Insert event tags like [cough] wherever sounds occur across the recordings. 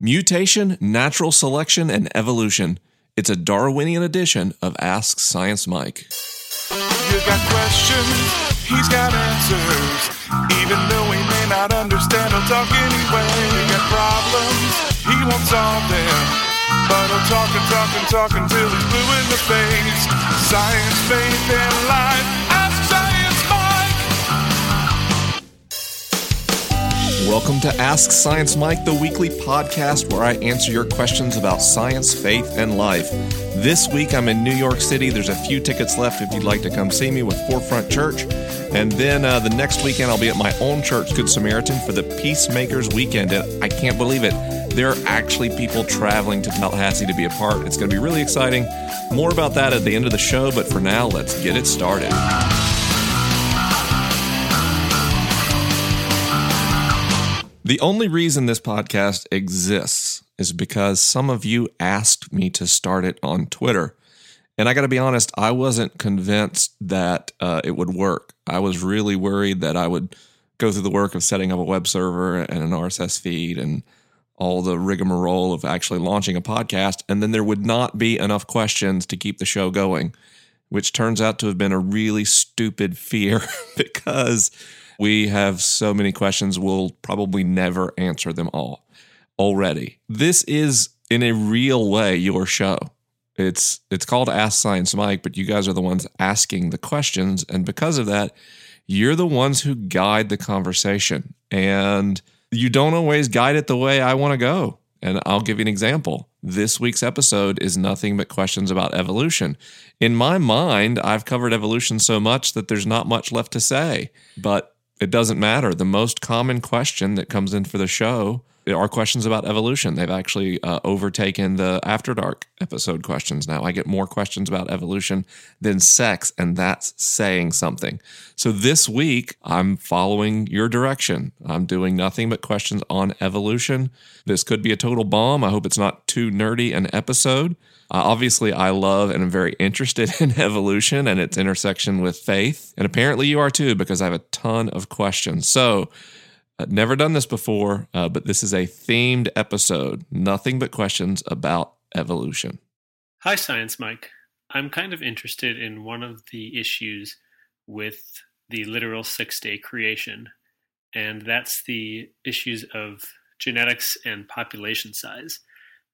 Mutation, natural selection, and evolution. It's a Darwinian edition of Ask Science Mike. You got questions, he's got answers. Even though he may not understand, he'll talk anyway. You got problems, he won't solve them. But he'll talk and talk and talk until he's blue in the face. Science, faith, and life. Welcome to Ask Science Mike, the weekly podcast where I answer your questions about science, faith, and life. This week I'm in New York City. There's a few tickets left if you'd like to come see me with Forefront Church. And then uh, the next weekend I'll be at my own church, Good Samaritan, for the Peacemakers Weekend. And I can't believe it. There are actually people traveling to Tallahassee to be a part. It's going to be really exciting. More about that at the end of the show, but for now, let's get it started. The only reason this podcast exists is because some of you asked me to start it on Twitter. And I got to be honest, I wasn't convinced that uh, it would work. I was really worried that I would go through the work of setting up a web server and an RSS feed and all the rigmarole of actually launching a podcast. And then there would not be enough questions to keep the show going, which turns out to have been a really stupid fear [laughs] because we have so many questions, we'll probably never answer them all already. This is in a real way your show. It's it's called Ask Science Mike, but you guys are the ones asking the questions and because of that, you're the ones who guide the conversation. And you don't always guide it the way I want to go. And I'll give you an example. This week's episode is nothing but questions about evolution. In my mind, I've covered evolution so much that there's not much left to say. But it doesn't matter. The most common question that comes in for the show are questions about evolution. They've actually uh, overtaken the After Dark episode questions now. I get more questions about evolution than sex, and that's saying something. So this week, I'm following your direction. I'm doing nothing but questions on evolution. This could be a total bomb. I hope it's not too nerdy an episode. Uh, obviously, I love and am very interested [laughs] in evolution and its intersection with faith. And apparently, you are too, because I have a ton of questions. So, uh, never done this before, uh, but this is a themed episode. Nothing but questions about evolution. Hi, Science Mike. I'm kind of interested in one of the issues with the literal six day creation, and that's the issues of genetics and population size.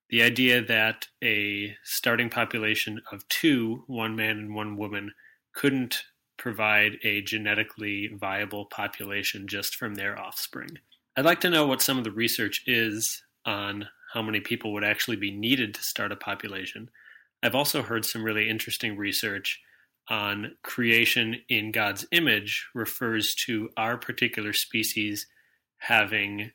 The idea that a starting population of two, one man and one woman, couldn't provide a genetically viable population just from their offspring. I'd like to know what some of the research is on how many people would actually be needed to start a population. I've also heard some really interesting research on creation in God's image refers to our particular species having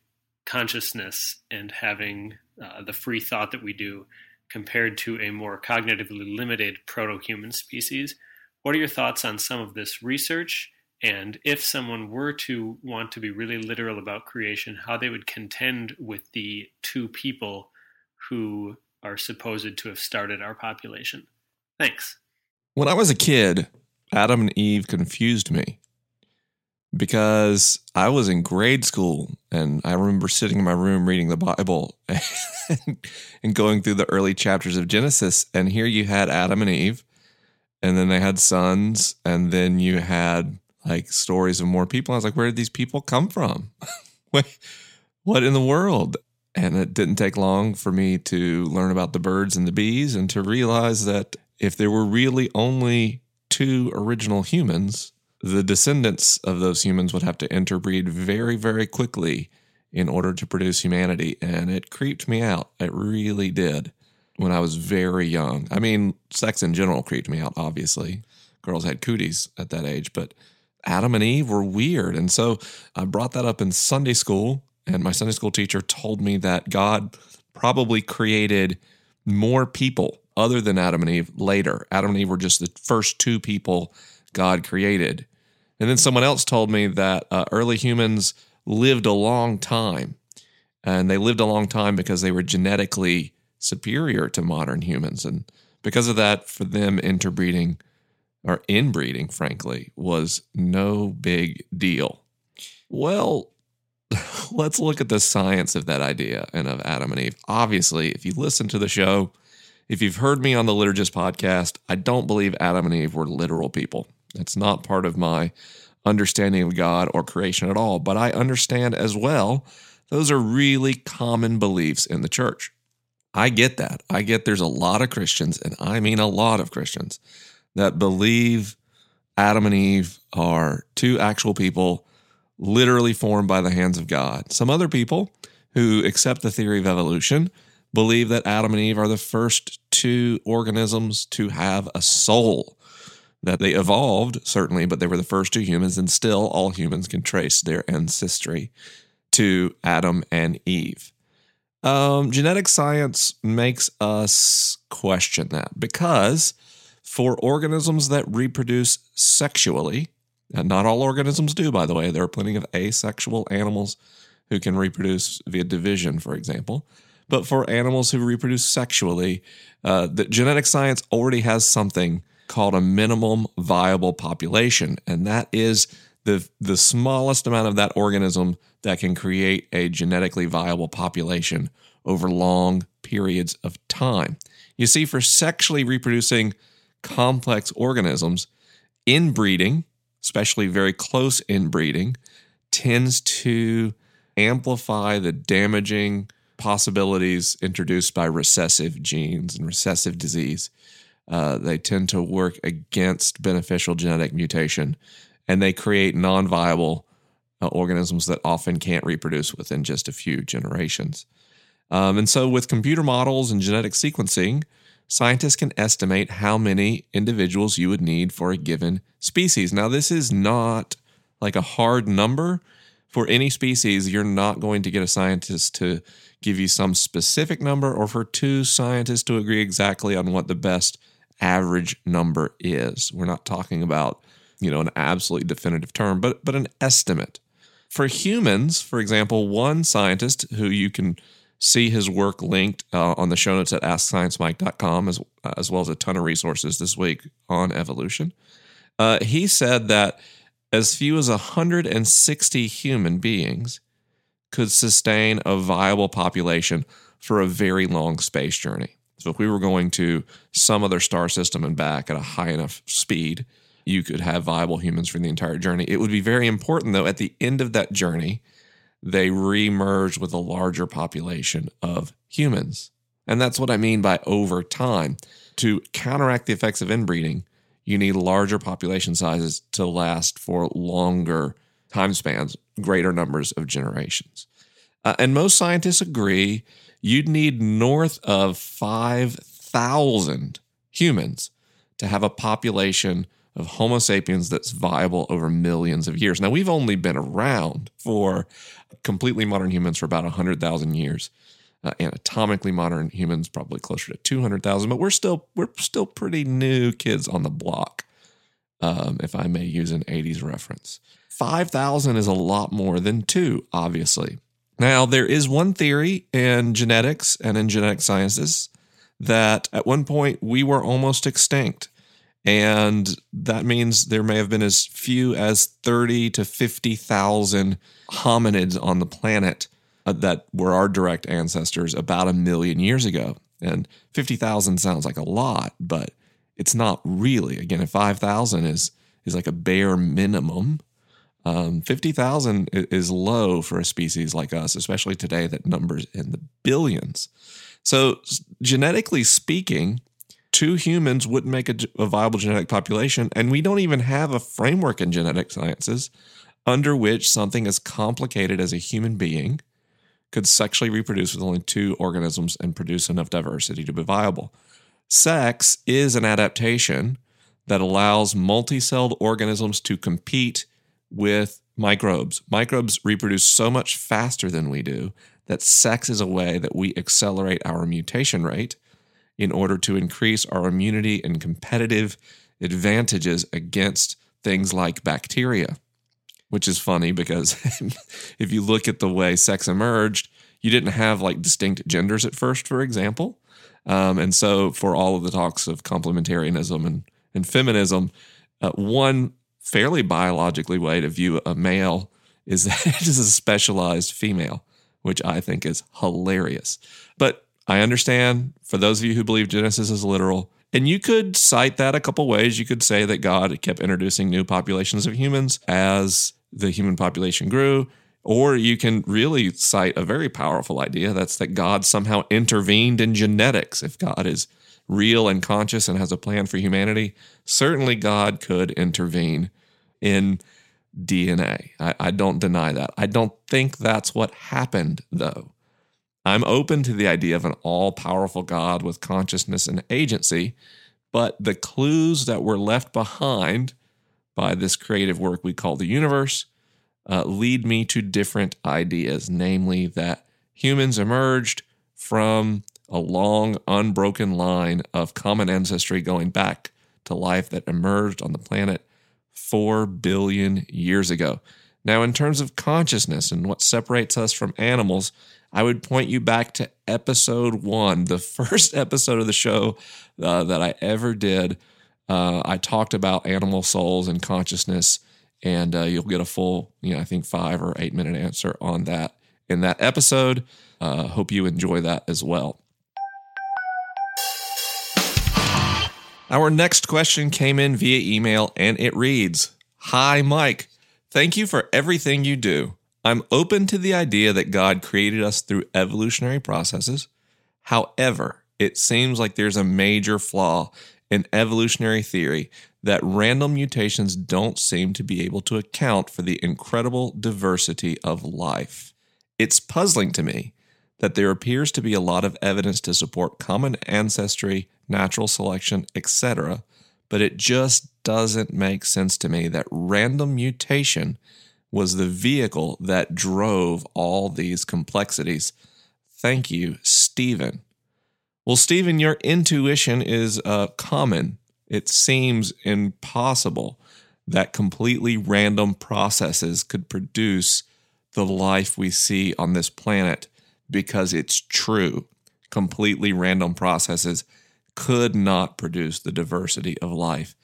consciousness and having uh, the free thought that we do compared to a more cognitively limited proto human species. What are your thoughts on some of this research? And if someone were to want to be really literal about creation, how they would contend with the two people who are supposed to have started our population? Thanks. When I was a kid, Adam and Eve confused me because I was in grade school and I remember sitting in my room reading the Bible [laughs] and going through the early chapters of Genesis. And here you had Adam and Eve, and then they had sons, and then you had like stories of more people. I was like, where did these people come from? [laughs] what in the world? And it didn't take long for me to learn about the birds and the bees and to realize that if there were really only two original humans, the descendants of those humans would have to interbreed very, very quickly in order to produce humanity. And it creeped me out. It really did when I was very young. I mean, sex in general creeped me out, obviously. Girls had cooties at that age, but Adam and Eve were weird. And so I brought that up in Sunday school, and my Sunday school teacher told me that God probably created more people other than Adam and Eve later. Adam and Eve were just the first two people God created. And then someone else told me that uh, early humans lived a long time. And they lived a long time because they were genetically superior to modern humans. And because of that, for them, interbreeding or inbreeding, frankly, was no big deal. Well, [laughs] let's look at the science of that idea and of Adam and Eve. Obviously, if you listen to the show, if you've heard me on the Liturgist podcast, I don't believe Adam and Eve were literal people. It's not part of my understanding of God or creation at all. But I understand as well, those are really common beliefs in the church. I get that. I get there's a lot of Christians, and I mean a lot of Christians, that believe Adam and Eve are two actual people literally formed by the hands of God. Some other people who accept the theory of evolution believe that Adam and Eve are the first two organisms to have a soul. That they evolved, certainly, but they were the first two humans, and still all humans can trace their ancestry to Adam and Eve. Um, genetic science makes us question that because for organisms that reproduce sexually, and not all organisms do, by the way, there are plenty of asexual animals who can reproduce via division, for example. But for animals who reproduce sexually, uh, the genetic science already has something called a minimum viable population, and that is the the smallest amount of that organism that can create a genetically viable population over long periods of time. You see, for sexually reproducing complex organisms, inbreeding, especially very close inbreeding, tends to amplify the damaging possibilities introduced by recessive genes and recessive disease. Uh, they tend to work against beneficial genetic mutation and they create non viable uh, organisms that often can't reproduce within just a few generations. Um, and so, with computer models and genetic sequencing, scientists can estimate how many individuals you would need for a given species. Now, this is not like a hard number. For any species, you're not going to get a scientist to give you some specific number or for two scientists to agree exactly on what the best average number is. We're not talking about, you know, an absolutely definitive term, but but an estimate. For humans, for example, one scientist who you can see his work linked uh, on the show notes at AskScienceMike.com, as, as well as a ton of resources this week on evolution. Uh, he said that as few as 160 human beings could sustain a viable population for a very long space journey. So, if we were going to some other star system and back at a high enough speed, you could have viable humans for the entire journey. It would be very important, though, at the end of that journey, they re-merge with a larger population of humans. And that's what I mean by over time. To counteract the effects of inbreeding, you need larger population sizes to last for longer time spans, greater numbers of generations. Uh, and most scientists agree you'd need north of 5,000 humans to have a population of Homo sapiens that's viable over millions of years. Now, we've only been around for completely modern humans for about 100,000 years. Uh, anatomically modern humans probably closer to 200,000, but we're still we're still pretty new kids on the block. Um, if I may use an 80s reference. 5,000 is a lot more than 2, obviously. Now, there is one theory in genetics and in genetic sciences that at one point we were almost extinct. And that means there may have been as few as 30 to 50,000 hominids on the planet uh, that were our direct ancestors about a million years ago. And 50,000 sounds like a lot, but it's not really. Again, 5,000 is, is like a bare minimum, um, 50,000 is low for a species like us, especially today that numbers in the billions. So, genetically speaking, two humans wouldn't make a, a, viable genetic population. And we don't even have a framework in genetic sciences under which something as complicated as a human being could sexually reproduce with only two organisms and produce enough diversity to be viable. Sex is an adaptation that allows multicelled organisms to compete with microbes. Microbes reproduce so much faster than we do that sex is a way that we accelerate our mutation rate in order to increase our immunity and competitive advantages against things like bacteria, which is funny because [laughs] if you look at the way sex emerged, you didn't have like distinct genders at first, for example. Um, and so, for all of the talks of complementarianism and, and feminism, uh, one fairly biologically way to view a male is [laughs] that it is a specialized female, which I think is hilarious. But I understand for those of you who believe Genesis is literal, and you could cite that a couple ways. You could say that God kept introducing new populations of humans as the human population grew. Or you can really cite a very powerful idea that's that God somehow intervened in genetics. If God is real and conscious and has a plan for humanity, certainly God could intervene in DNA. I, I, don't deny that. I don't think that's what happened, though. I'm open to the idea of an all powerful God with consciousness and agency, but the clues that were left behind by this creative work we call the universe uh, lead me to different ideas, namely that humans emerged from a long, unbroken line of common ancestry going back to life that emerged on the planet 4 billion years ago. Now, in terms of consciousness and what separates us from animals, I would point you back to episode one, the [laughs] first episode of the show uh, that I ever did. Uh, I talked about animal souls and consciousness, and uh, you'll get a full, you know, I think five or eight minute answer on that in that episode. Uh, hope you enjoy that as well. Our next question came in via email and it reads Hi, Mike. Thank you for everything you do. I'm open to the idea that God created us through evolutionary processes. However, it seems like there's a major flaw in evolutionary theory that random mutations don't seem to be able to account for the incredible diversity of life. It's puzzling to me that there appears to be a lot of evidence to support common ancestry, natural selection, etc., but it just doesn't make sense to me that random mutation was the vehicle that drove all these complexities. Thank you, Stephen. Well, Stephen, your intuition is uh, common. It seems impossible that completely random processes could produce the life we see on this planet because it's true. Completely random processes could not produce the diversity of life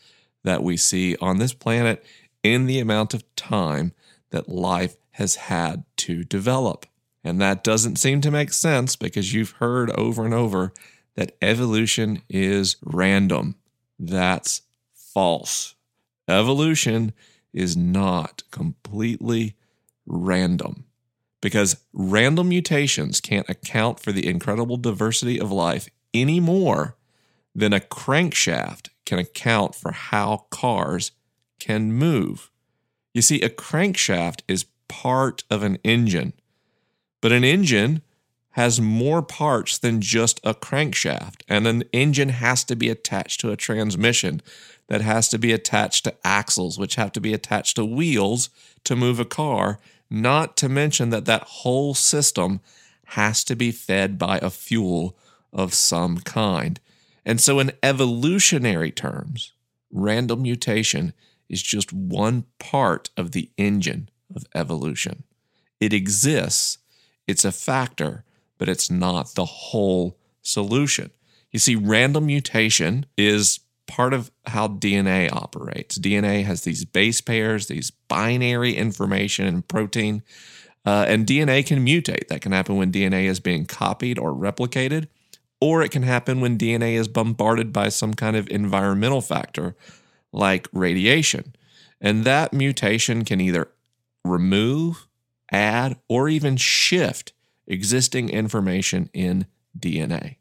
that we see on this planet in the amount of time that life has had to develop. And that doesn't seem to make sense because you've heard over and over that evolution is random. That's false. Evolution is not completely random because random mutations can't account for the incredible diversity of life any more than a crankshaft can account for how cars can move. You see, a crankshaft is part of an engine, but an engine has more parts than just a crankshaft. And an engine has to be attached to a transmission that has to be attached to axles, which have to be attached to wheels to move a car, not to mention that that whole system has to be fed by a fuel of some kind. And so, in evolutionary terms, random mutation is just one part of the engine of evolution. It exists, it's a factor, but it's not the whole solution. You see, random mutation is part of how DNA operates. DNA has these base pairs, these binary information and protein, uh, and DNA can mutate. That can happen when DNA is being copied or replicated, or it can happen when DNA is bombarded by some kind of environmental factor like radiation. And that mutation can either remove, add, or even shift existing information in DNA.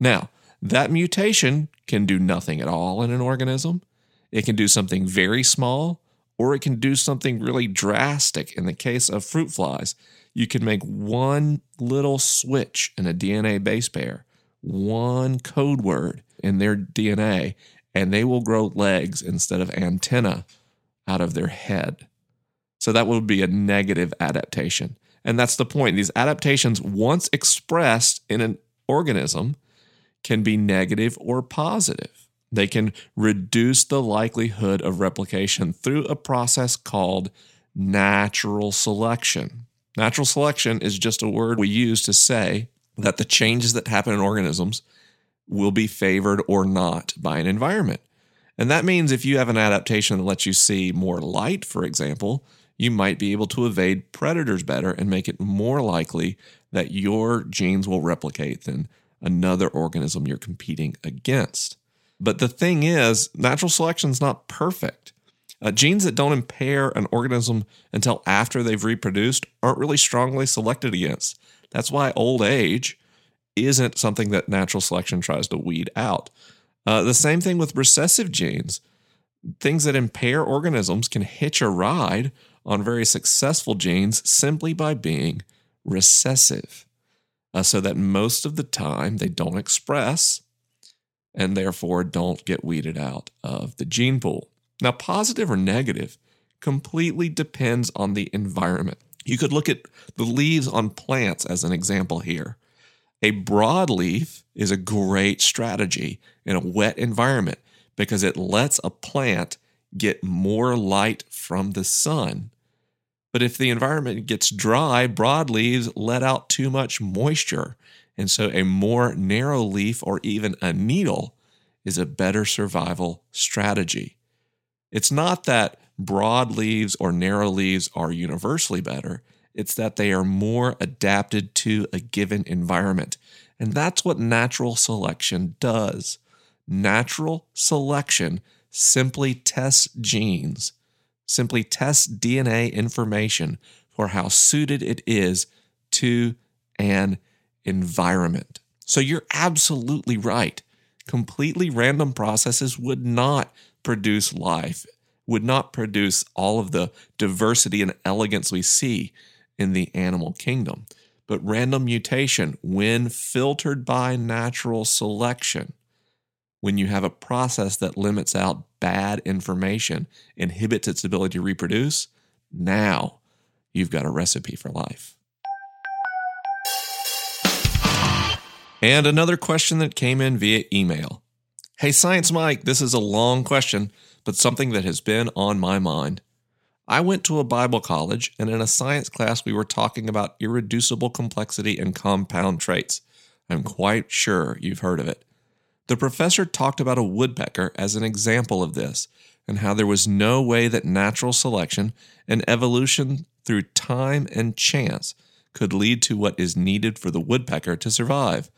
Now, that mutation can do nothing at all in an organism. It can do something very small, or it can do something really drastic. In the case of fruit flies, you can make one little switch in a DNA base pair, one code word in their DNA, and they will grow legs instead of antenna out of their head. So that would be a negative adaptation. And that's the point. These adaptations, once expressed in an organism, can be negative or positive. They can reduce the likelihood of replication through a process called natural selection. Natural selection is just a word we use to say that the changes that happen in organisms will be favored or not by an environment. And that means if you have an adaptation that lets you see more light, for example, you might be able to evade predators better and make it more likely that your genes will replicate than another organism you're competing against. But the thing is, natural selection is not perfect. Uh, genes that don't impair an organism until after they've reproduced aren't really strongly selected against. That's why old age isn't something that natural selection tries to weed out. Uh, the same thing with recessive genes. Things that impair organisms can hitch a ride on very successful genes simply by being recessive, uh, so that most of the time they don't express and therefore don't get weeded out of the gene pool. Now, positive or negative completely depends on the environment. You could look at the leaves on plants as an example here. A broadleaf is a great strategy in a wet environment because it lets a plant get more light from the sun. But if the environment gets dry, broadleaves let out too much moisture and so a more narrow leaf or even a needle is a better survival strategy. It's not that broad leaves or narrow leaves are universally better, it's that they are more adapted to a given environment. And that's what natural selection does. Natural selection simply tests genes, simply tests DNA information for how suited it is to an environment. So you're absolutely right. Completely random processes would not produce life, would not produce all of the diversity and elegance we see in the animal kingdom. But random mutation, when filtered by natural selection, when you have a process that limits out bad information, inhibits its ability to reproduce, now you've got a recipe for life. And another question that came in via email. Hey, Science Mike, this is a long question, but something that has been on my mind. I went to a Bible college, and in a science class, we were talking about irreducible complexity and compound traits. I'm quite sure you've heard of it. The professor talked about a woodpecker as an example of this, and how there was no way that natural selection and evolution through time and chance could lead to what is needed for the woodpecker to survive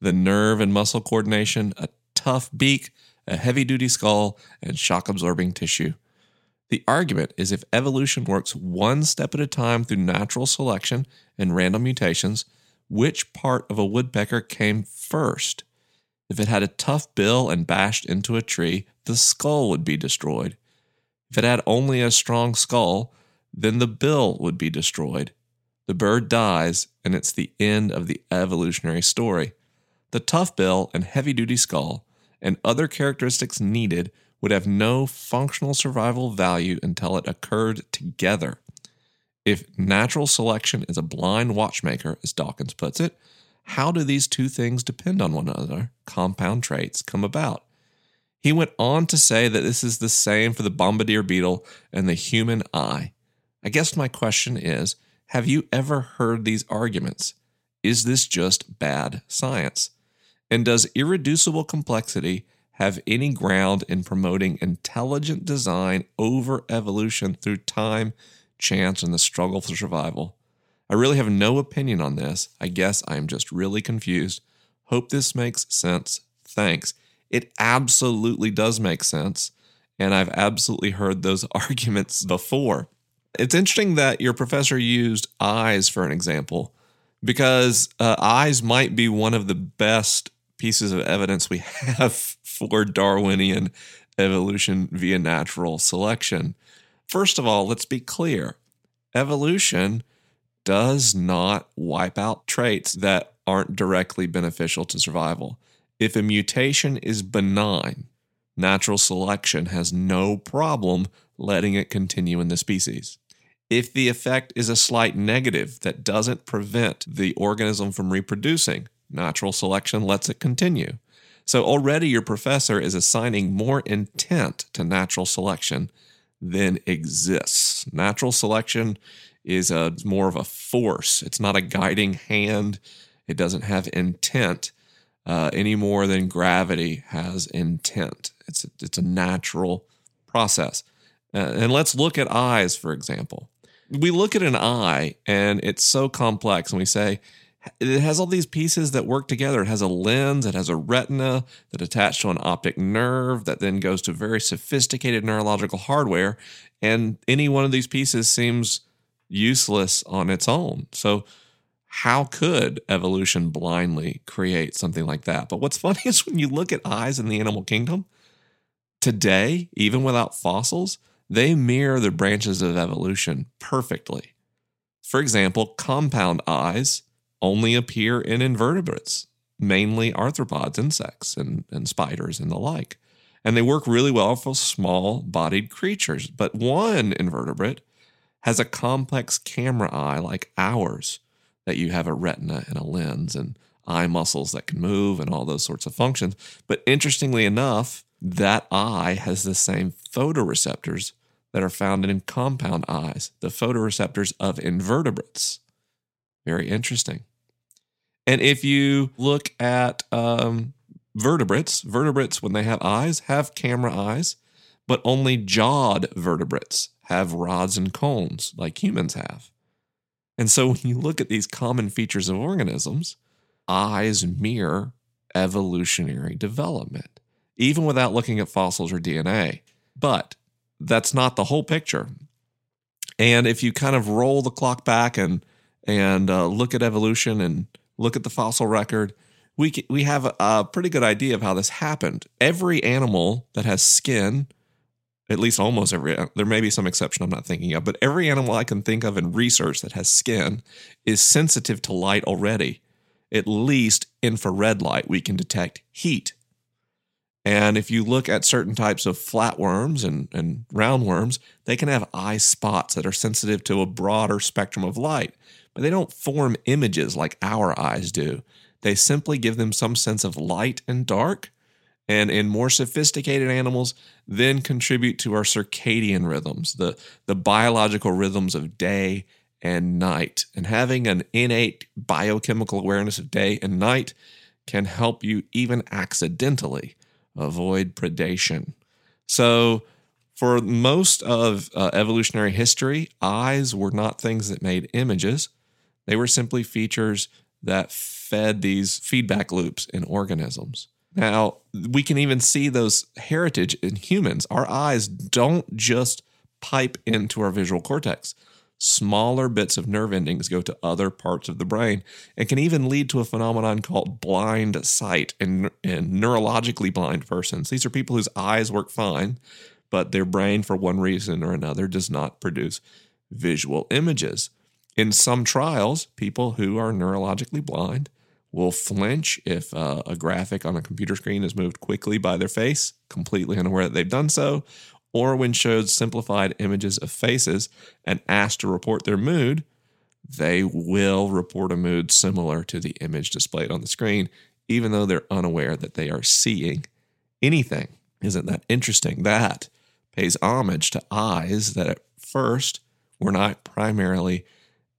the nerve and muscle coordination, a tough beak, a heavy duty skull, and shock absorbing tissue. The argument is if evolution works one step at a time through natural selection and random mutations, which part of a woodpecker came first? If it had a tough bill and bashed into a tree, the skull would be destroyed. If it had only a strong skull, then the bill would be destroyed. The bird dies, and it's the end of the evolutionary story. The tough bill and heavy duty skull and other characteristics needed would have no functional survival value until it occurred together. If natural selection is a blind watchmaker, as Dawkins puts it, how do these two things depend on one another? Compound traits come about. He went on to say that this is the same for the bombardier beetle and the human eye. I guess my question is have you ever heard these arguments? Is this just bad science? And does irreducible complexity have any ground in promoting intelligent design over evolution through time, chance, and the struggle for survival? I really have no opinion on this. I guess I am just really confused. Hope this makes sense. Thanks. It absolutely does make sense. And I've absolutely heard those [laughs] arguments before. It's interesting that your professor used eyes for an example because uh, eyes might be one of the best pieces of evidence we [laughs] have for Darwinian evolution via natural selection. First of all, let's be clear evolution does not wipe out traits that aren't directly beneficial to survival. If a mutation is benign, natural selection has no problem letting it continue in the species. If the effect is a slight negative that doesn't prevent the organism from reproducing, Natural selection lets it continue. So already your professor is assigning more intent to natural selection than exists. Natural selection is a more of a force. It's not a guiding hand. It doesn't have intent uh, any more than gravity has intent. It's a, it's a natural process. Uh, and let's look at eyes, for example. we look at an eye and it's so complex and we say it has all these pieces that work together. It has a lens, it has a retina that attached to an optic nerve that then goes to very sophisticated neurological hardware. And any one of these pieces seems useless on its own. So, how could evolution blindly create something like that? But what's [laughs] funny is when you look at eyes in the animal kingdom, today, even without fossils, they mirror the branches of evolution perfectly. For example, compound eyes only appear in invertebrates, mainly arthropods, insects, and, and spiders and the like. And they work really well for small bodied creatures. But one invertebrate has a complex camera eye like ours, that you have a retina and a lens and eye muscles that can move and all those sorts of functions. But interestingly enough, that eye has the same photoreceptors that are found in compound eyes, the photoreceptors of invertebrates. Very interesting. And if you look at um, vertebrates, vertebrates, when they have eyes, have camera eyes, but only jawed vertebrates have rods and cones like humans have. And so when you look at these common features of organisms, eyes mirror evolutionary development, even without looking at fossils or DNA. But that's not the whole picture. And if you kind of roll the clock back and and uh, look at evolution and look at the fossil record, we we have a, a pretty good idea of how this happened. Every animal that has skin, at least almost every, uh, there may be some exception I'm not thinking of, but every animal I can think of in research that has skin is sensitive to light already. At least infrared light, we can detect heat and if you look at certain types of flatworms and, and roundworms, they can have eye spots that are sensitive to a broader spectrum of light, but they don't form images like our eyes do. They simply give them some sense of light and dark, and in more sophisticated animals, then contribute to our circadian rhythms, the, the biological rhythms of day and night. And having an innate biochemical awareness of day and night can help you even accidentally avoid predation. So, for most of uh, evolutionary history, eyes were not things that made images. They were simply features that fed these feedback loops in organisms. Now, we can even see those heritage in humans. Our eyes don't just pipe into our visual cortex smaller bits of nerve endings go to other parts of the brain and can even lead to a phenomenon called blind sight in, in neurologically blind persons. These are people whose eyes work fine, but their brain, for one reason or another, does not produce visual images. In some trials, people who are neurologically blind will flinch if uh, a graphic on a computer screen is moved quickly by their face, completely unaware that they've done so, or when showed simplified images of faces and asked to report their mood, they will report a mood similar to the image displayed on the screen, even though they're unaware that they are seeing anything. Isn't that interesting? That pays homage to eyes that at first were not primarily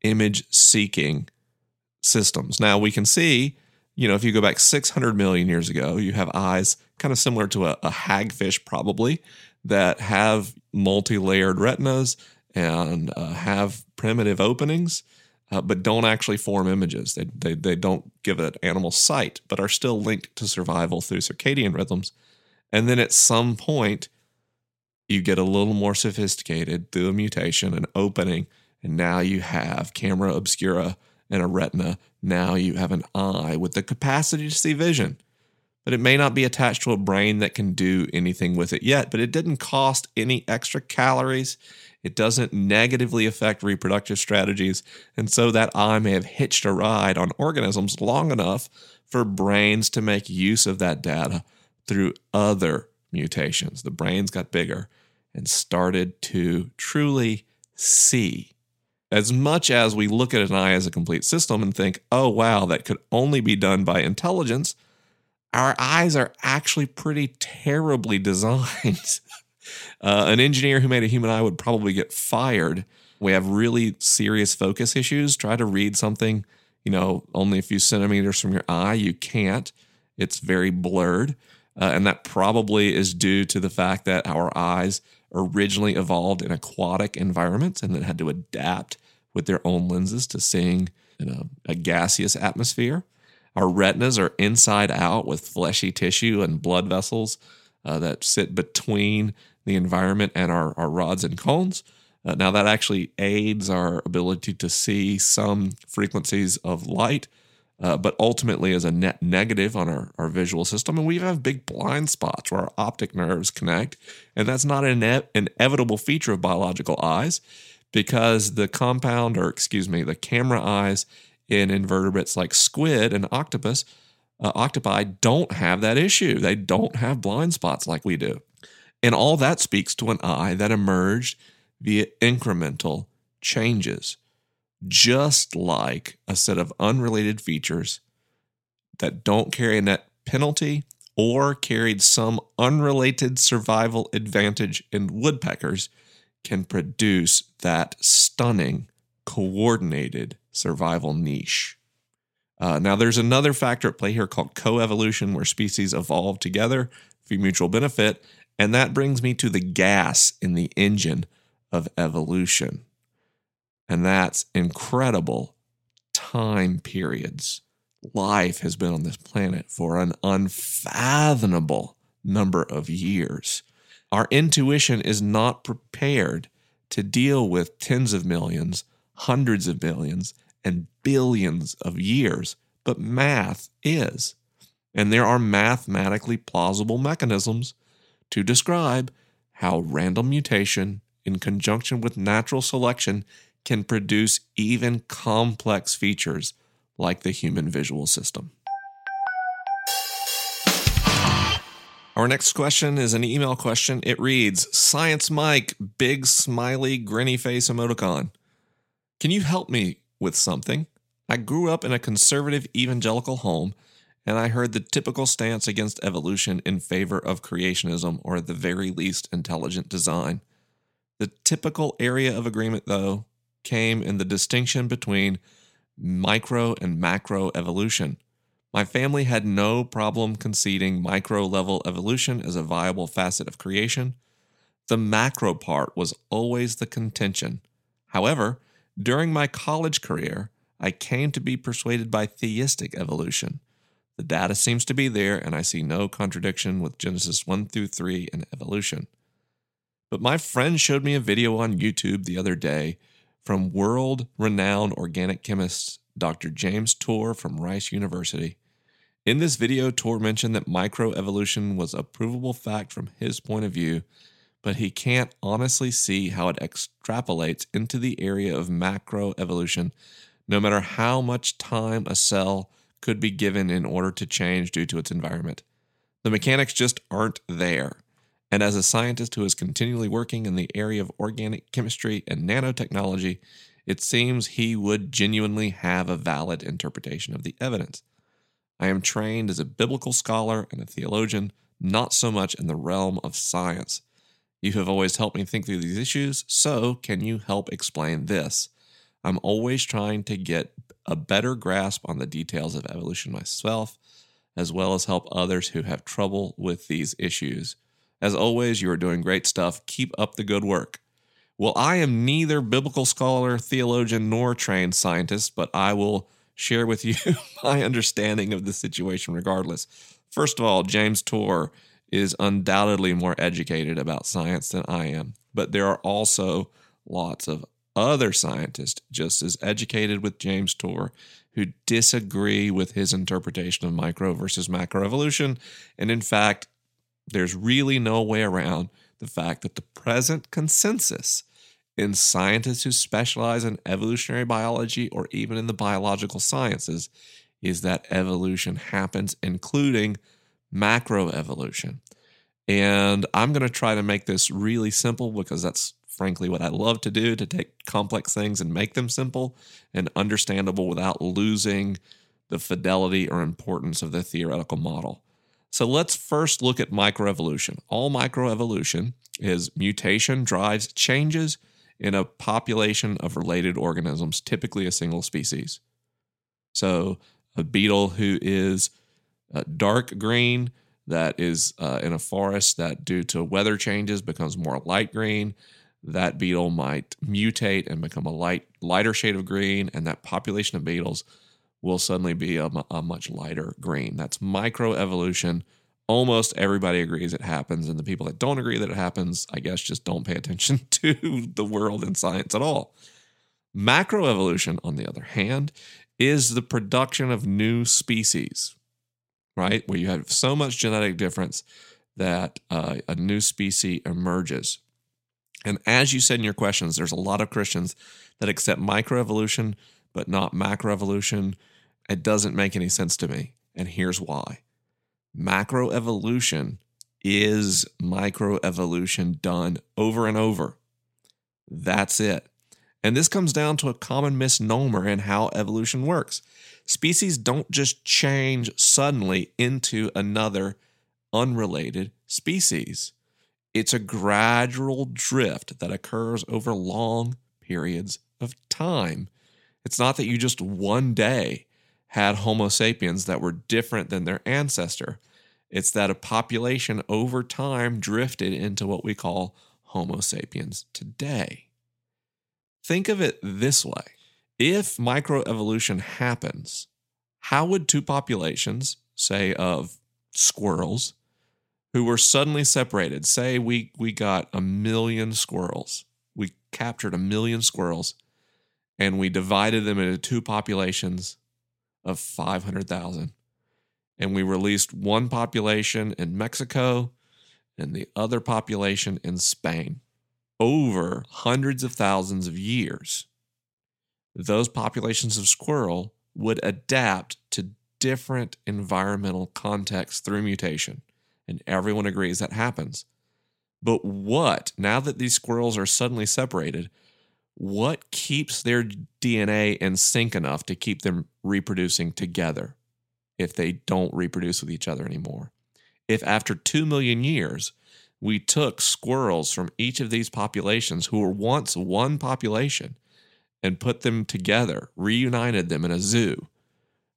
image seeking systems. Now we can see, you know, if you go back 600 million years ago, you have eyes kind of similar to a, a hagfish, probably, that have multi layered retinas and uh, have primitive openings, uh, but don't actually form images. They, they, they don't give an animal sight, but are still linked to survival through circadian rhythms. And then at some point, you get a little more sophisticated through a mutation, an opening, and now you have camera obscura and a retina. Now you have an eye with the capacity to see vision but it may not be attached to a brain that can do anything with it yet. But it didn't cost any extra calories. It doesn't negatively affect reproductive strategies. And so that eye may have hitched a ride on organisms long enough for brains to make use of that data through other mutations. The brains got bigger and started to truly see. As much as we look at an eye as a complete system and think, oh, wow, that could only be done by intelligence our eyes are actually pretty terribly [laughs] designed. uh, an engineer who made a human eye would probably get fired. We have really serious focus issues. Try to read something, you know, only a few centimeters from your eye. You can't. It's very blurred. Uh, and that probably is due to the fact that our eyes originally evolved in aquatic environments and then had to adapt with their own lenses to seeing in a, a gaseous atmosphere. Our retinas are inside out with fleshy tissue and blood vessels uh, that sit between the environment and our, our rods and cones. Uh, now, that actually aids our ability to see some frequencies of light, uh, but ultimately is a net negative on our, our visual system. And we have big blind spots where our optic nerves connect. And that's not an ine- inevitable feature of biological eyes because the compound, or excuse me, the camera eyes in invertebrates like squid and octopus, uh, octopi don't have that issue. They don't have blind spots like we do. And all that speaks to an eye that emerged via incremental changes, just like a set of unrelated features that don't carry a net penalty or carried some unrelated survival advantage in woodpeckers can produce that stunning, coordinated survival niche. Uh, now, there's another factor at play here called coevolution, where species evolve together for mutual benefit. And that brings me to the gas in the engine of evolution. And that's incredible time periods. Life has been on this planet for an unfathomable number of years. Our intuition is not prepared to deal with tens of millions, hundreds of millions, and billions of years, but math is. And there are mathematically plausible mechanisms to describe how random mutation in conjunction with natural selection can produce even complex features like the human visual system. Our next question is an email question. It reads Science Mike, big smiley, grinny face emoticon. Can you help me with something? I grew up in a conservative evangelical home, and I heard the typical stance against evolution in favor of creationism or at the very least intelligent design. The typical area of agreement, though, came in the distinction between micro and macro evolution. My family had no problem conceding micro level evolution as a viable facet of creation. The macro part was always the contention. However, during my college career, I came to be persuaded by theistic evolution. The data seems to be there, and I see no contradiction with Genesis 1 through 3 and evolution. But my friend showed me a video on YouTube the other day from world renowned organic chemist Dr. James Tour from Rice University. In this video, Tour mentioned that microevolution was a provable fact from his point of view, but he can't honestly see how it extrapolates into the area of macroevolution, no matter how much time a cell could be given in order to change due to its environment. The mechanics just aren't there. And as a scientist who is continually working in the area of organic chemistry and nanotechnology, it seems he would genuinely have a valid interpretation of the evidence. I am trained as a biblical scholar and a theologian, not so much in the realm of science. You have always helped me think through these issues, so can you help explain this? I'm always trying to get a better grasp on the details of evolution myself, as well as help others who have trouble with these issues. As always, you are doing great stuff. Keep up the good work. Well, I am neither biblical scholar, theologian, nor trained scientist, but I will share with you [laughs] my understanding of the situation regardless. First of all, James Tour is undoubtedly more educated about science than I am, but there are also lots of other scientists just as educated with James Tour who disagree with his interpretation of micro versus macro evolution. And in fact, there's really no way around the fact that the present consensus in scientists who specialize in evolutionary biology or even in the biological sciences is that evolution happens, including macroevolution. And I'm going to try to make this really simple because that's frankly what I love to do to take complex things and make them simple and understandable without losing the fidelity or importance of the theoretical model. So let's first look at microevolution. All microevolution is mutation drives changes in a population of related organisms, typically a single species. So, a beetle who is uh, dark green that is uh, in a forest that, due to weather changes, becomes more light green. That beetle might mutate and become a light, lighter shade of green, and that population of beetles will suddenly be a, a much lighter green. That's microevolution. Almost everybody agrees it happens, and the people that don't agree that it happens, I guess, just don't pay attention [laughs] to the world and science at all. Macroevolution, on the other hand, is the production of new species, right? Where you have so much genetic difference that uh, a new species emerges. And as you said in your questions, there's a lot of Christians that accept microevolution, but not macroevolution. It doesn't make any sense to me. And here's why macroevolution is microevolution done over and over. That's it. And this comes down to a common misnomer in how evolution works. Species don't just change suddenly into another unrelated species. It's a gradual drift that occurs over long periods of time. It's not that you just one day had Homo sapiens that were different than their ancestor. It's that a population over time drifted into what we call Homo sapiens today. Think of it this way if microevolution happens, how would two populations, say of squirrels, who were suddenly separated, say we, we got a million squirrels, we captured a million squirrels, and we divided them into two populations of 500,000. And we released one population in Mexico and the other population in Spain over hundreds of thousands of years, those populations of squirrel would adapt to different environmental contexts through mutation. And everyone agrees that happens. But what, now that these squirrels are suddenly separated, what keeps their DNA in sync enough to keep them reproducing together if they don't reproduce with each other anymore? If after 2 million years, we took squirrels from each of these populations who were once one population and put them together, reunited them in a zoo,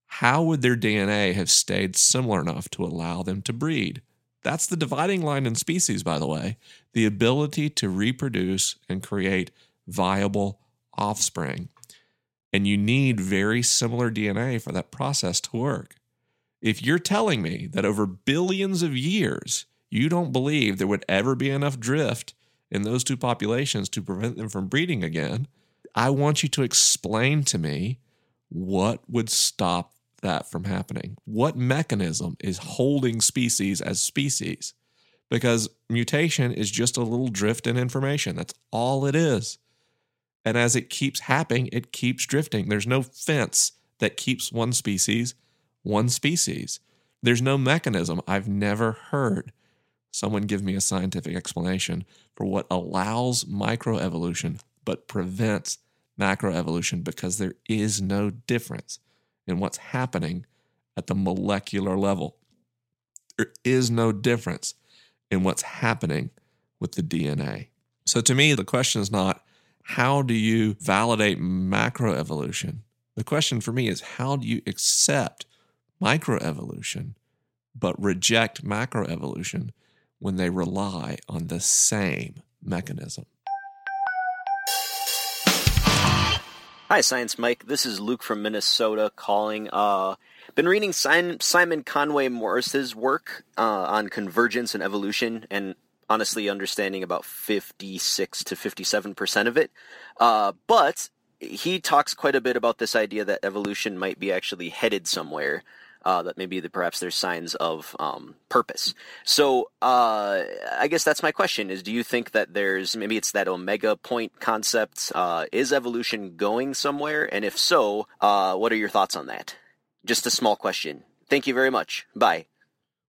how would their DNA have stayed similar enough to allow them to breed? That's the dividing line in species, by the way the ability to reproduce and create viable offspring. And you need very similar DNA for that process to work. If you're telling me that over billions of years, you don't believe there would ever be enough drift in those two populations to prevent them from breeding again, I want you to explain to me what would stop that from happening. What mechanism is holding species as species? Because mutation is just a little drift in information. That's all it is. And as it keeps happening, it keeps drifting. There's no fence that keeps one species one species. There's no mechanism I've never heard someone give me a scientific explanation for what allows microevolution but prevents macroevolution because there is no difference in what's happening at the molecular level. There is no difference in what's happening with the DNA. So to me, the question is not how do you validate macroevolution? The question for me is how do you accept microevolution but reject macroevolution when they rely on the same mechanism. Hi, Science Mike. This is Luke from Minnesota calling. Uh, been reading Simon Conway Morris's work uh, on convergence and evolution, and honestly understanding about 56 to 57 percent of it. Uh, but he talks quite a bit about this idea that evolution might be actually headed somewhere uh, that maybe the, perhaps there's signs of um, purpose. So uh, I guess that's my question: is do you think that there's maybe it's that omega point concept? Uh, is evolution going somewhere? And if so, uh, what are your thoughts on that? Just a small question. Thank you very much. Bye.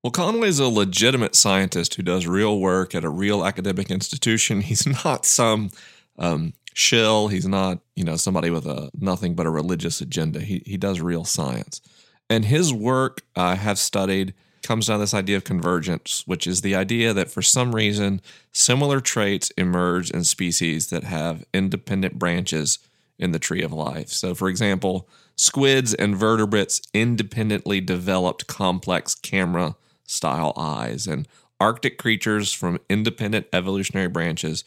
Well, Conway is a legitimate scientist who does real work at a real academic institution. He's [laughs] not some um, shill. He's not, you know, somebody with a nothing but a religious agenda. He he does real science. And his work I uh, have studied comes down to this idea of convergence, which is the idea that for some reason similar traits emerge in species that have independent branches in the tree of life. So, for example, squids and vertebrates independently developed complex camera style eyes. And Arctic creatures from independent evolutionary branches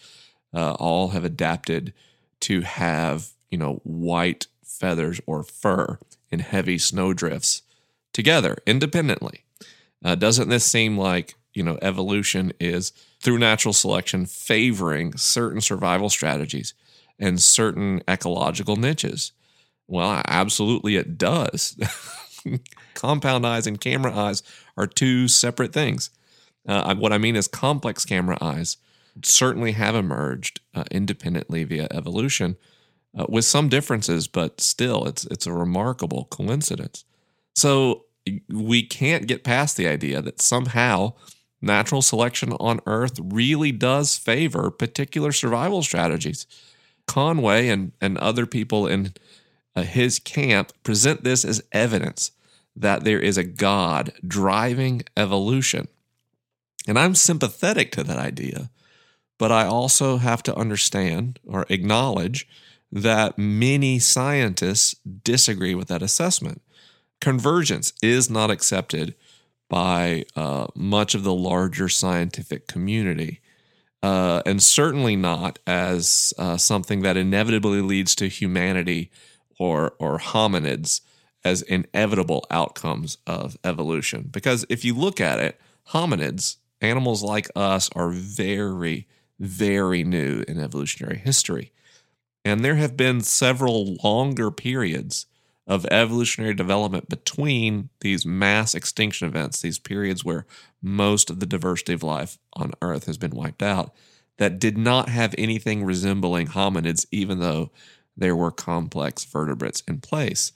uh, all have adapted to have, you know, white feathers or fur in heavy snowdrifts together independently. Uh, doesn't this seem like, you know, evolution is through natural selection favoring certain survival strategies and certain ecological niches? Well, absolutely it does. [laughs] Compound eyes and camera eyes are two separate things. Uh, what I mean is complex camera eyes certainly have emerged uh, independently via evolution uh, with some differences, but still, it's it's a remarkable coincidence. So we can't get past the idea that somehow natural selection on Earth really does favor particular survival strategies. Conway and and other people in uh, his camp present this as evidence that there is a God driving evolution. And I'm sympathetic to that idea, but I also have to understand or acknowledge that many scientists disagree with that assessment. Convergence is not accepted by uh, much of the larger scientific community, uh, and certainly not as uh, something that inevitably leads to humanity or or hominids as inevitable outcomes of evolution. Because if you look at it, hominids, animals like us, are very, very new in evolutionary history. And there have been several longer periods of evolutionary development between these mass extinction events, these periods where most of the diversity of life on Earth has been wiped out, that did not have anything resembling hominids, even though there were complex vertebrates in place.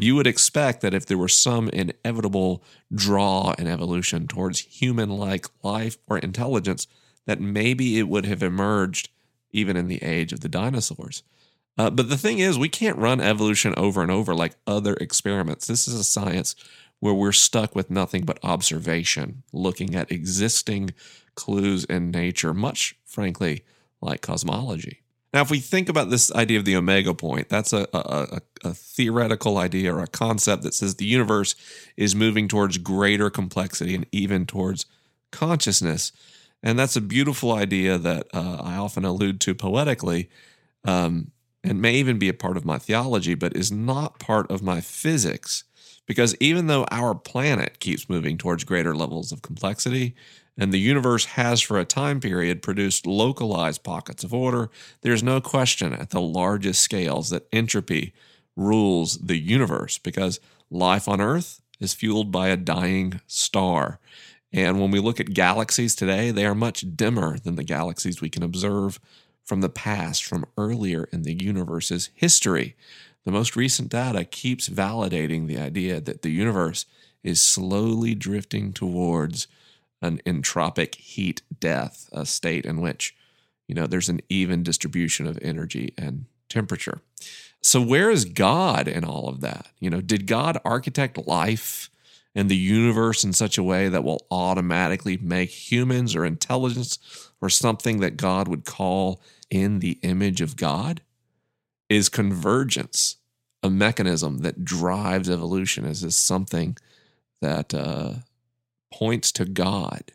You would expect that if there were some inevitable draw in evolution towards human like life or intelligence, that maybe it would have emerged even in the age of the dinosaurs. Uh, but the thing is, we can't run evolution over and over like other experiments. This is a science where we're stuck with nothing but observation, looking at existing clues in nature, much frankly like cosmology. Now, if we think about this idea of the omega point, that's a, a, a, theoretical idea or a concept that says the universe is moving towards greater complexity and even towards consciousness. And that's a beautiful idea that uh, I often allude to poetically um, and may even be a part of my theology, but is not part of my physics. Because even though our planet keeps moving towards greater levels of complexity, and the universe has for a time period produced localized pockets of order, there's no question at the largest scales that entropy rules the universe because life on Earth is fueled by a dying star. And when we look at galaxies today, they are much dimmer than the galaxies we can observe from the past, from earlier in the universe's history. The most recent data keeps validating the idea that the universe is slowly drifting towards an entropic heat death, a state in which, you know, there's an even distribution of energy and temperature. So where is God in all of that? You know, did God architect life and the universe in such a way that will automatically make humans or intelligence or something that God would call in the image of God? Is convergence a mechanism that drives evolution? Is this something that uh, points to God.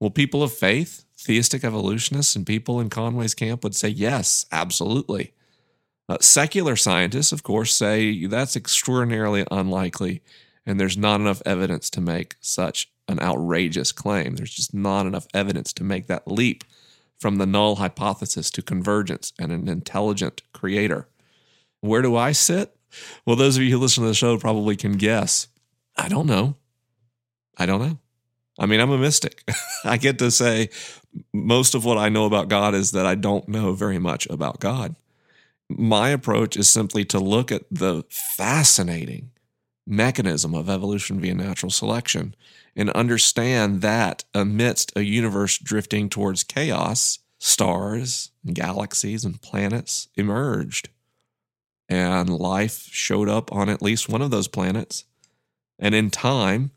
Well, people of faith, theistic evolutionists, and people in Conway's camp would say yes, absolutely. Uh, secular scientists, of course, say that's extraordinarily unlikely, and there's not enough evidence to make such an outrageous claim. There's just not enough evidence to make that leap from the null hypothesis to convergence and an intelligent creator. Where do I sit? Well, those of you who listen to the show probably can guess. I don't know. I don't know. I mean, I'm a mystic. [laughs] I get to say most of what I know about God is that I don't know very much about God. My approach is simply to look at the fascinating mechanism of evolution via natural selection and understand that amidst a universe drifting towards chaos, stars and galaxies and planets emerged. And life showed up on at least one of those planets. And in time,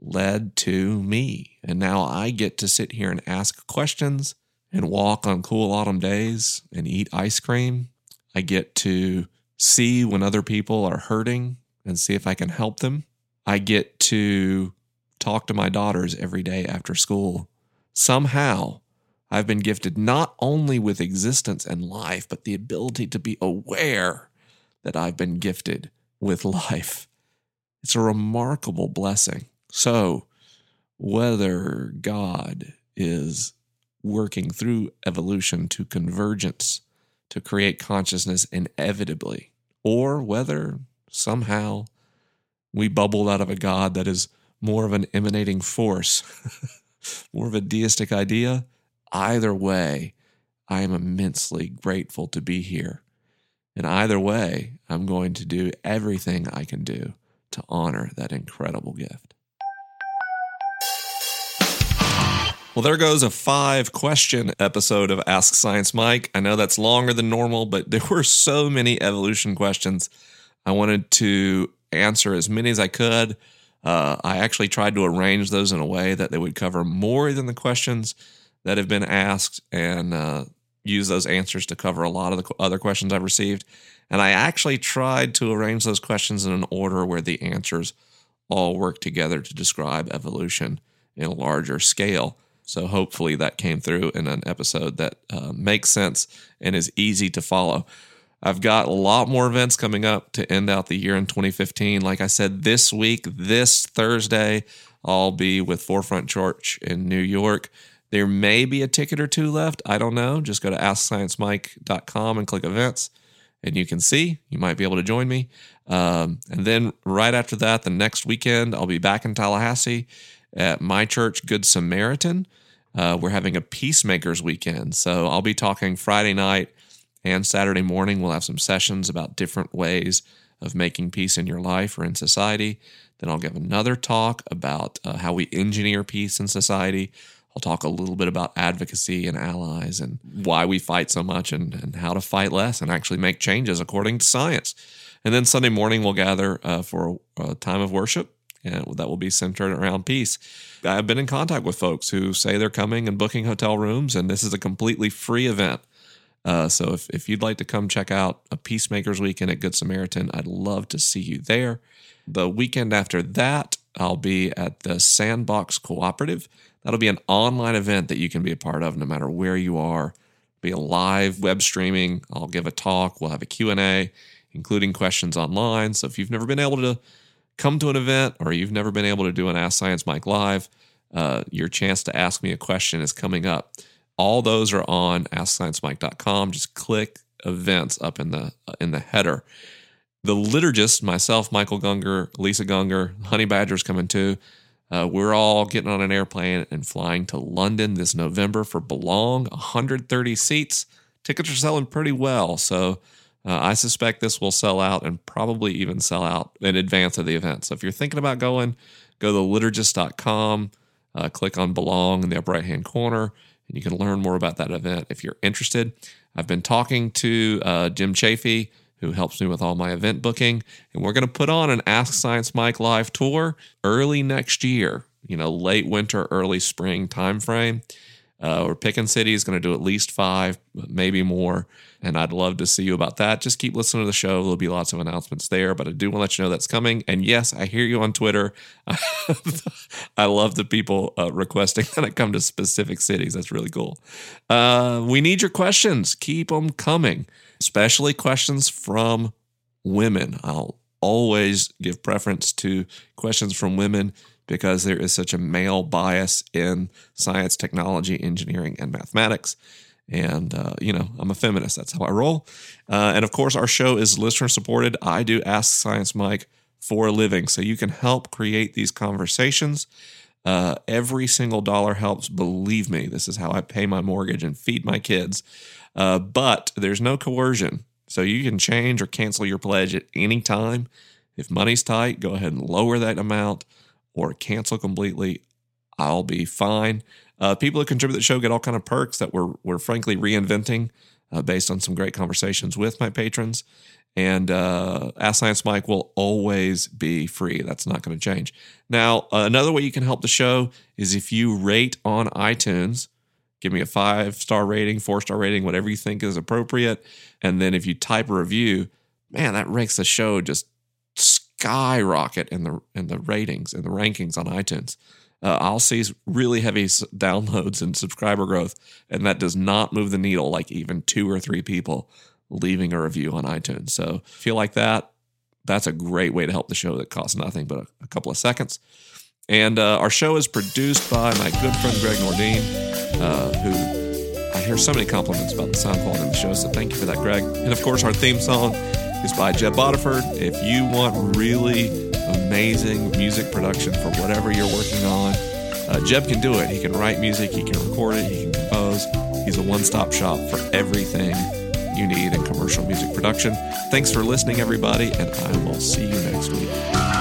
led to me. And now I get to sit here and ask questions and walk on cool autumn days and eat ice cream. I get to see when other people are hurting and see if I can help them. I get to talk to my daughters every day after school. Somehow, I've been gifted not only with existence and life, but the ability to be aware that I've been gifted with [laughs] life. It's a remarkable blessing. So, whether God is working through evolution to convergence to create consciousness inevitably, or whether somehow we bubbled out of a God that is more of an emanating force, [laughs] more of a deistic idea, either way, I am immensely grateful to be here. And either way, I'm going to do everything I can do to honor that incredible gift. Well, there goes a five question episode of Ask Science Mike. I know that's longer than normal, but there were so many evolution questions. I wanted to answer as many as I could. Uh, I actually tried to arrange those in a way that they would cover more than the questions that have been asked and uh, use those answers to cover a lot of the other questions I've received. And I actually tried to arrange those questions in an order where the answers all work together to describe evolution in a larger scale. So hopefully that came through in an episode that uh, makes sense and is easy to follow. I've got a lot more events coming up to end out the year in 2015. Like I said, this week, this Thursday, I'll be with Forefront Church in New York. There may be a ticket or two left. I don't know. Just go to AskScienceMike.com and click events, and you can see. You might be able to join me. Um, and then right after that, the next weekend, I'll be back in Tallahassee at my church, Good Samaritan. Uh, we're having a Peacemakers weekend. So I'll be talking Friday night and Saturday morning. We'll have some sessions about different ways of making peace in your life or in society. Then I'll give another talk about uh, how we engineer peace in society. I'll talk a little bit about advocacy and allies and why we fight so much and, and how to fight less and actually make changes according to science. And then Sunday morning, we'll gather uh, for a, a time of worship and that will be centered around peace. I've been in contact with folks who say they're coming and booking hotel rooms, and this is a completely free event. Uh, so if, if you'd like to come check out a Peacemakers Weekend at Good Samaritan, I'd love to see you there. The weekend after that, I'll be at the Sandbox Cooperative. That'll be an online event that you can be a part of no matter where you are. Be a live web streaming. I'll give a talk. We'll have a Q&A, including questions online. So if you've never been able to come to an event or you've never been able to do an Ask Science Mike live, uh, your chance to ask me a question is coming up. All those are on AskScienceMike.com. Just click events up in the uh, in the header. The liturgist, myself, Michael Gungor, Lisa Gungor, Honey Badger's coming too. Uh, we're all getting on an airplane and flying to London this November for Belong, 130 seats. Tickets are selling pretty well, so uh, I suspect this will sell out and probably even sell out in advance of the event. So if you're thinking about going, go to liturgist.com, uh, click on Belong in the upper right hand corner, and you can learn more about that event if you're interested. I've been talking to uh, Jim Chafee, who helps me with all my event booking, and we're going to put on an Ask Science Mike live tour early next year. You know, late winter, early spring timeframe. Uh, we're picking cities, going to do at least five, maybe more. And I'd love to see you about that. Just keep listening to the show. There'll be lots of announcements there, but I do want to let you know that's coming. And yes, I hear you on Twitter. [laughs] I love the people uh, requesting [laughs] that I come to specific cities. That's really cool. Uh, we need your questions. Keep them coming, especially questions from women. I'll always give preference to questions from women because there is such a male bias in science, technology, engineering, and mathematics. And, uh, you know, I'm a feminist. That's how I roll. Uh, and of course, our show is listener supported. I do Ask Science Mike for a living. So you can help create these conversations. Uh, every single dollar helps. Believe me, this is how I pay my mortgage and feed my kids. Uh, but there's no coercion. So you can change or cancel your pledge at any time. If money's tight, go ahead and lower that amount or cancel completely. I'll be fine. Uh, people who contribute to the show get all kind of perks that we're we're frankly reinventing uh, based on some great conversations with my patrons. And uh, Ask Science Mike will always be free. That's not going to change. Now, uh, another way you can help the show is if you rate on iTunes. Give me a five star rating, four star rating, whatever you think is appropriate. And then if you type a review, man, that makes the show just skyrocket in the in the ratings and the rankings on iTunes. Uh, I'll see really heavy downloads and subscriber growth, and that does not move the needle like even two or three people leaving a review on iTunes. So if you like that, that's a great way to help the show that costs nothing but a, a couple of seconds. And uh, our show is produced by my good friend Gregg Nordin, uh, who I hear so many compliments about the sound quality of the show. So thank you for that, Gregg. And of course, our theme song is by Jeb Bodiford. If you want really amazing music production for whatever you're working on, uh, Jeb can do it. He can write music, he can record it, he can compose. He's a one stop shop for everything you need in commercial music production. Thanks for listening, everybody, and I will see you next week.